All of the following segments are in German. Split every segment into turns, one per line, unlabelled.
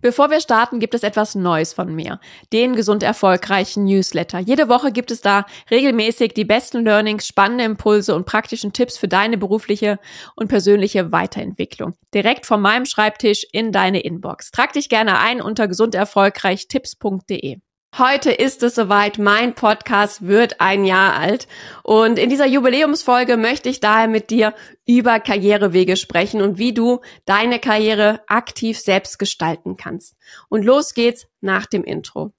Bevor wir starten, gibt es etwas Neues von mir. Den gesund erfolgreichen Newsletter. Jede Woche gibt es da regelmäßig die besten Learnings, spannende Impulse und praktischen Tipps für deine berufliche und persönliche Weiterentwicklung. Direkt von meinem Schreibtisch in deine Inbox. Trag dich gerne ein unter gesunderfolgreichtipps.de. Heute ist es soweit, mein Podcast wird ein Jahr alt und in dieser Jubiläumsfolge möchte ich daher mit dir über Karrierewege sprechen und wie du deine Karriere aktiv selbst gestalten kannst. Und los geht's nach dem Intro.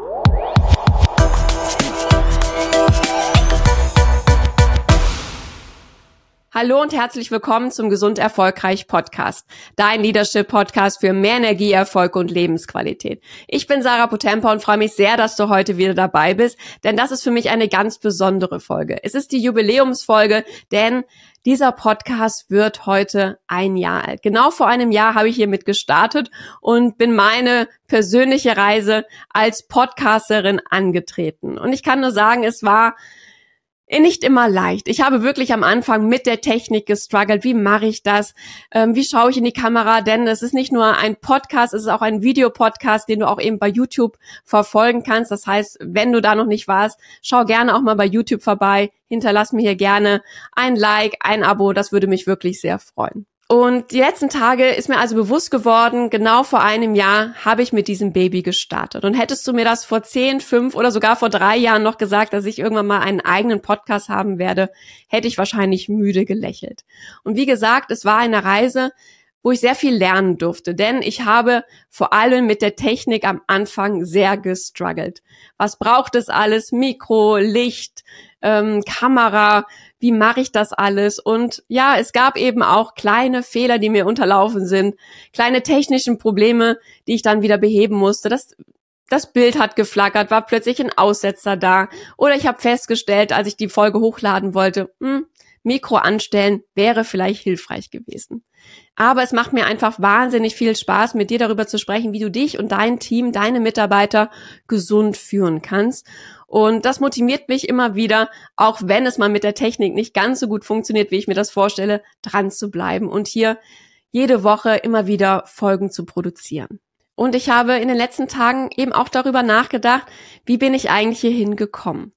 Hallo und herzlich willkommen zum Gesund Erfolgreich Podcast, dein Leadership Podcast für mehr Energie, Erfolg und Lebensqualität. Ich bin Sarah Potempa und freue mich sehr, dass du heute wieder dabei bist, denn das ist für mich eine ganz besondere Folge. Es ist die Jubiläumsfolge, denn dieser Podcast wird heute ein Jahr alt. Genau vor einem Jahr habe ich hiermit gestartet und bin meine persönliche Reise als Podcasterin angetreten. Und ich kann nur sagen, es war nicht immer leicht. Ich habe wirklich am Anfang mit der Technik gestruggelt. Wie mache ich das? Ähm, wie schaue ich in die Kamera? Denn es ist nicht nur ein Podcast, es ist auch ein Videopodcast, den du auch eben bei YouTube verfolgen kannst. Das heißt, wenn du da noch nicht warst, schau gerne auch mal bei YouTube vorbei. Hinterlass mir hier gerne ein Like, ein Abo. Das würde mich wirklich sehr freuen. Und die letzten Tage ist mir also bewusst geworden, genau vor einem Jahr habe ich mit diesem Baby gestartet. Und hättest du mir das vor zehn, fünf oder sogar vor drei Jahren noch gesagt, dass ich irgendwann mal einen eigenen Podcast haben werde, hätte ich wahrscheinlich müde gelächelt. Und wie gesagt, es war eine Reise, wo ich sehr viel lernen durfte, denn ich habe vor allem mit der Technik am Anfang sehr gestruggelt. Was braucht es alles? Mikro, Licht, ähm, Kamera, wie mache ich das alles? Und ja, es gab eben auch kleine Fehler, die mir unterlaufen sind, kleine technischen Probleme, die ich dann wieder beheben musste. Das das Bild hat geflackert, war plötzlich ein Aussetzer da. Oder ich habe festgestellt, als ich die Folge hochladen wollte, hm, Mikro anstellen wäre vielleicht hilfreich gewesen. Aber es macht mir einfach wahnsinnig viel Spaß, mit dir darüber zu sprechen, wie du dich und dein Team, deine Mitarbeiter gesund führen kannst. Und das motiviert mich immer wieder, auch wenn es mal mit der Technik nicht ganz so gut funktioniert, wie ich mir das vorstelle, dran zu bleiben und hier jede Woche immer wieder Folgen zu produzieren. Und ich habe in den letzten Tagen eben auch darüber nachgedacht, wie bin ich eigentlich hier hingekommen?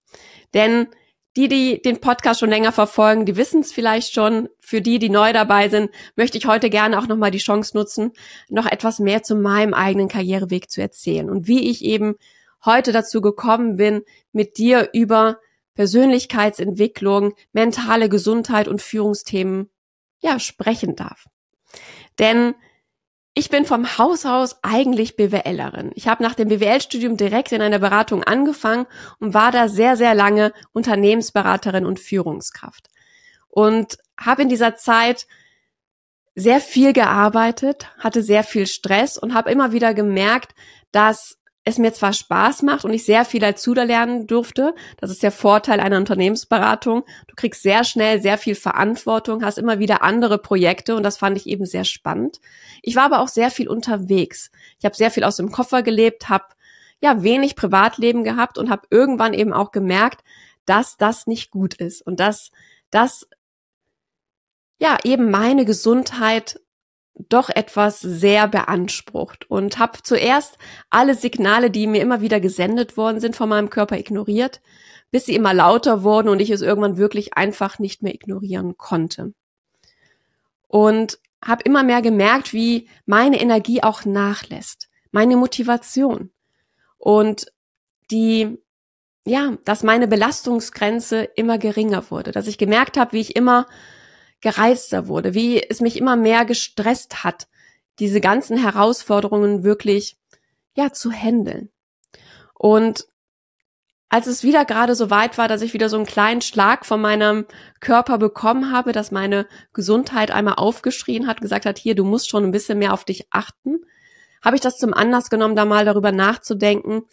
Denn die, die den Podcast schon länger verfolgen, die wissen es vielleicht schon. Für die, die neu dabei sind, möchte ich heute gerne auch nochmal die Chance nutzen, noch etwas mehr zu meinem eigenen Karriereweg zu erzählen und wie ich eben heute dazu gekommen bin, mit dir über Persönlichkeitsentwicklung, mentale Gesundheit und Führungsthemen ja sprechen darf. Denn ich bin vom Haus aus eigentlich BWLerin. Ich habe nach dem BWL-Studium direkt in einer Beratung angefangen und war da sehr, sehr lange Unternehmensberaterin und Führungskraft. Und habe in dieser Zeit sehr viel gearbeitet, hatte sehr viel Stress und habe immer wieder gemerkt, dass es mir zwar Spaß macht und ich sehr viel dazu lernen durfte. Das ist der Vorteil einer Unternehmensberatung. Du kriegst sehr schnell sehr viel Verantwortung, hast immer wieder andere Projekte und das fand ich eben sehr spannend. Ich war aber auch sehr viel unterwegs. Ich habe sehr viel aus dem Koffer gelebt, habe ja wenig Privatleben gehabt und habe irgendwann eben auch gemerkt, dass das nicht gut ist und dass das ja eben meine Gesundheit doch etwas sehr beansprucht und habe zuerst alle Signale, die mir immer wieder gesendet worden sind von meinem Körper ignoriert, bis sie immer lauter wurden und ich es irgendwann wirklich einfach nicht mehr ignorieren konnte. Und habe immer mehr gemerkt, wie meine Energie auch nachlässt, meine Motivation und die ja, dass meine Belastungsgrenze immer geringer wurde, dass ich gemerkt habe, wie ich immer gereister wurde, wie es mich immer mehr gestresst hat, diese ganzen Herausforderungen wirklich, ja, zu handeln. Und als es wieder gerade so weit war, dass ich wieder so einen kleinen Schlag von meinem Körper bekommen habe, dass meine Gesundheit einmal aufgeschrien hat, gesagt hat, hier, du musst schon ein bisschen mehr auf dich achten, habe ich das zum Anlass genommen, da mal darüber nachzudenken,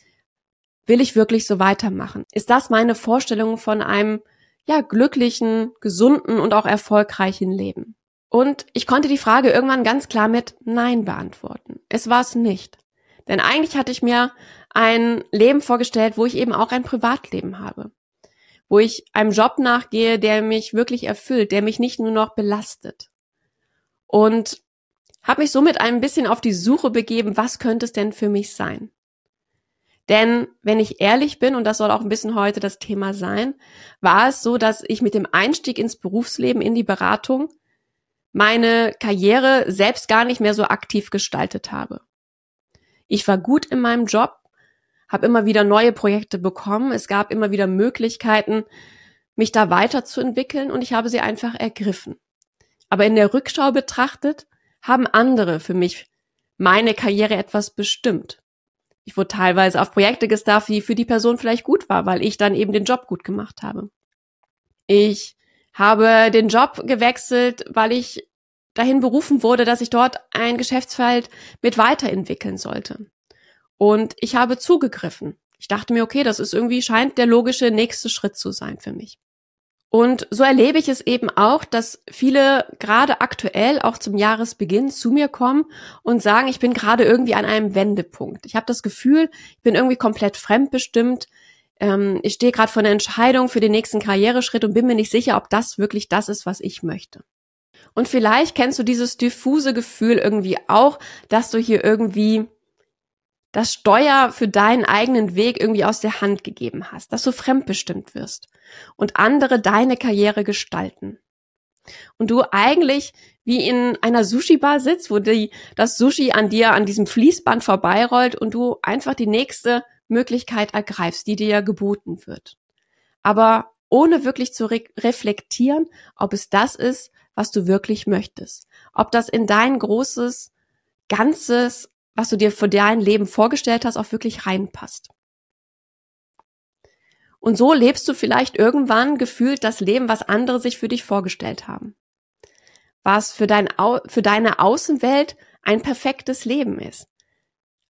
will ich wirklich so weitermachen? Ist das meine Vorstellung von einem ja, glücklichen, gesunden und auch erfolgreichen Leben. Und ich konnte die Frage irgendwann ganz klar mit Nein beantworten. Es war es nicht. Denn eigentlich hatte ich mir ein Leben vorgestellt, wo ich eben auch ein Privatleben habe. Wo ich einem Job nachgehe, der mich wirklich erfüllt, der mich nicht nur noch belastet. Und Habe mich somit ein bisschen auf die Suche begeben, was könnte es denn für mich sein? Denn wenn ich ehrlich bin, und das soll auch ein bisschen heute das Thema sein, war es so, dass ich mit dem Einstieg ins Berufsleben, in die Beratung, meine Karriere selbst gar nicht mehr so aktiv gestaltet habe. Ich war gut in meinem Job, habe immer wieder neue Projekte bekommen, es gab immer wieder Möglichkeiten, mich da weiterzuentwickeln und ich habe sie einfach ergriffen. Aber in der Rückschau betrachtet haben andere für mich meine Karriere etwas bestimmt. Ich wurde teilweise auf Projekte gestafft, die für die Person vielleicht gut war, weil ich dann eben den Job gut gemacht habe. Ich habe den Job gewechselt, weil ich dahin berufen wurde, dass ich dort ein Geschäftsfeld mit weiterentwickeln sollte. Und ich habe zugegriffen. Ich dachte mir, okay, das ist irgendwie, scheint der logische nächste Schritt zu sein für mich. Und so erlebe ich es eben auch, dass viele gerade aktuell auch zum Jahresbeginn zu mir kommen und sagen, ich bin gerade irgendwie an einem Wendepunkt. Ich habe das Gefühl, ich bin irgendwie komplett fremdbestimmt. Ähm, ich stehe gerade vor einer Entscheidung für den nächsten Karriereschritt und bin mir nicht sicher, ob das wirklich das ist, was ich möchte. Und vielleicht kennst du dieses diffuse Gefühl irgendwie auch, dass du hier irgendwie das Steuer für deinen eigenen Weg irgendwie aus der Hand gegeben hast, dass du fremdbestimmt wirst und andere deine Karriere gestalten. Und du eigentlich wie in einer Sushi-Bar sitzt, wo die, das Sushi an dir an diesem Fließband vorbeirollt und du einfach die nächste Möglichkeit ergreifst, die dir geboten wird. Aber ohne wirklich zu re reflektieren, ob es das ist, was du wirklich möchtest. Ob das in dein großes, ganzes was du dir für dein Leben vorgestellt hast, auch wirklich reinpasst. Und so lebst du vielleicht irgendwann gefühlt das Leben, was andere sich für dich vorgestellt haben. Was für, dein, für deine Außenwelt ein perfektes Leben ist.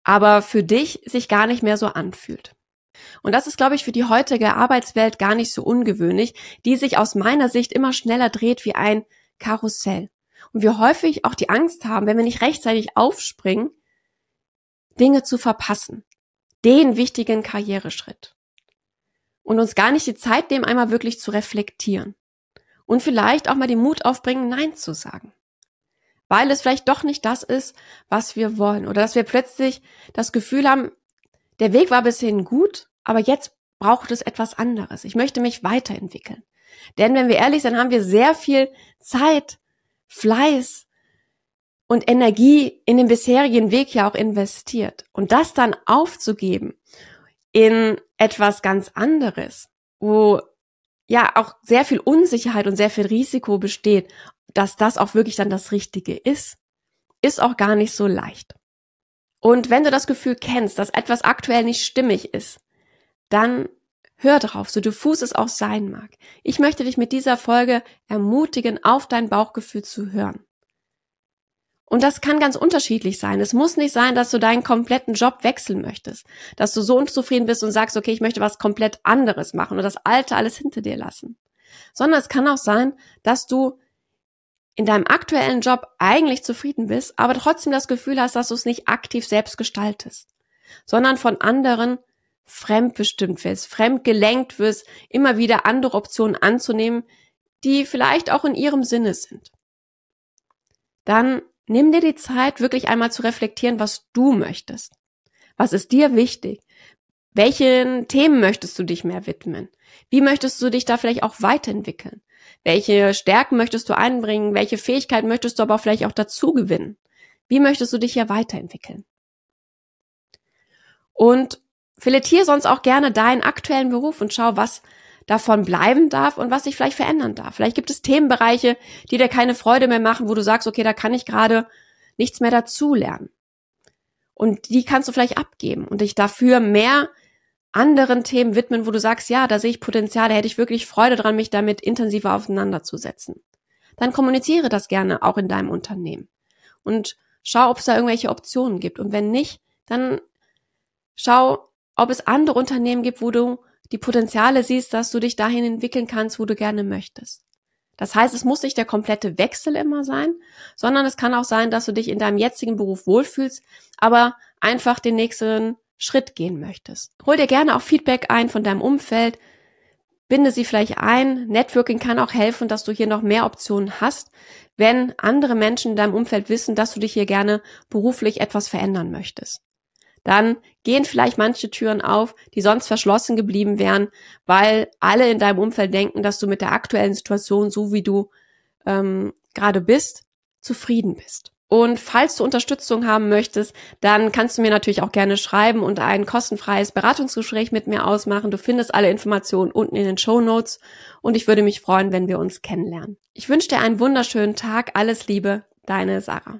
Aber für dich sich gar nicht mehr so anfühlt. Und das ist, glaube ich, für die heutige Arbeitswelt gar nicht so ungewöhnlich, die sich aus meiner Sicht immer schneller dreht wie ein Karussell. Und wir häufig auch die Angst haben, wenn wir nicht rechtzeitig aufspringen, Dinge zu verpassen. Den wichtigen Karriereschritt. Und uns gar nicht die Zeit nehmen, einmal wirklich zu reflektieren. Und vielleicht auch mal den Mut aufbringen, Nein zu sagen. Weil es vielleicht doch nicht das ist, was wir wollen. Oder dass wir plötzlich das Gefühl haben, der Weg war bisher gut, aber jetzt braucht es etwas anderes. Ich möchte mich weiterentwickeln. Denn wenn wir ehrlich sind, haben wir sehr viel Zeit, Fleiß, und Energie in den bisherigen Weg ja auch investiert. Und das dann aufzugeben in etwas ganz anderes, wo ja auch sehr viel Unsicherheit und sehr viel Risiko besteht, dass das auch wirklich dann das Richtige ist, ist auch gar nicht so leicht. Und wenn du das Gefühl kennst, dass etwas aktuell nicht stimmig ist, dann hör drauf, so diffus es auch sein mag. Ich möchte dich mit dieser Folge ermutigen, auf dein Bauchgefühl zu hören. Und das kann ganz unterschiedlich sein. Es muss nicht sein, dass du deinen kompletten Job wechseln möchtest, dass du so unzufrieden bist und sagst, okay, ich möchte was komplett anderes machen und das Alte alles hinter dir lassen. Sondern es kann auch sein, dass du in deinem aktuellen Job eigentlich zufrieden bist, aber trotzdem das Gefühl hast, dass du es nicht aktiv selbst gestaltest, sondern von anderen fremdbestimmt wirst, fremdgelenkt wirst, immer wieder andere Optionen anzunehmen, die vielleicht auch in ihrem Sinne sind. Dann Nimm dir die Zeit, wirklich einmal zu reflektieren, was du möchtest. Was ist dir wichtig? Welchen Themen möchtest du dich mehr widmen? Wie möchtest du dich da vielleicht auch weiterentwickeln? Welche Stärken möchtest du einbringen? Welche Fähigkeiten möchtest du aber vielleicht auch dazu gewinnen? Wie möchtest du dich hier weiterentwickeln? Und filetier sonst auch gerne deinen aktuellen Beruf und schau, was davon bleiben darf und was sich vielleicht verändern darf. Vielleicht gibt es Themenbereiche, die dir keine Freude mehr machen, wo du sagst, okay, da kann ich gerade nichts mehr dazulernen. Und die kannst du vielleicht abgeben und dich dafür mehr anderen Themen widmen, wo du sagst, ja, da sehe ich Potenzial, da hätte ich wirklich Freude dran, mich damit intensiver auseinanderzusetzen. Dann kommuniziere das gerne auch in deinem Unternehmen und schau, ob es da irgendwelche Optionen gibt. Und wenn nicht, dann schau, ob es andere Unternehmen gibt, wo du die Potenziale siehst, dass du dich dahin entwickeln kannst, wo du gerne möchtest. Das heißt, es muss nicht der komplette Wechsel immer sein, sondern es kann auch sein, dass du dich in deinem jetzigen Beruf wohlfühlst, aber einfach den nächsten Schritt gehen möchtest. Hol dir gerne auch Feedback ein von deinem Umfeld. binde sie vielleicht ein. Networking kann auch helfen, dass du hier noch mehr Optionen hast, wenn andere Menschen in deinem Umfeld wissen, dass du dich hier gerne beruflich etwas verändern möchtest. Dann gehen vielleicht manche Türen auf, die sonst verschlossen geblieben wären, weil alle in deinem Umfeld denken, dass du mit der aktuellen Situation, so wie du ähm, gerade bist, zufrieden bist. Und falls du Unterstützung haben möchtest, dann kannst du mir natürlich auch gerne schreiben und ein kostenfreies Beratungsgespräch mit mir ausmachen. Du findest alle Informationen unten in den Show Notes und ich würde mich freuen, wenn wir uns kennenlernen. Ich wünsche dir einen wunderschönen Tag. Alles Liebe, deine Sarah.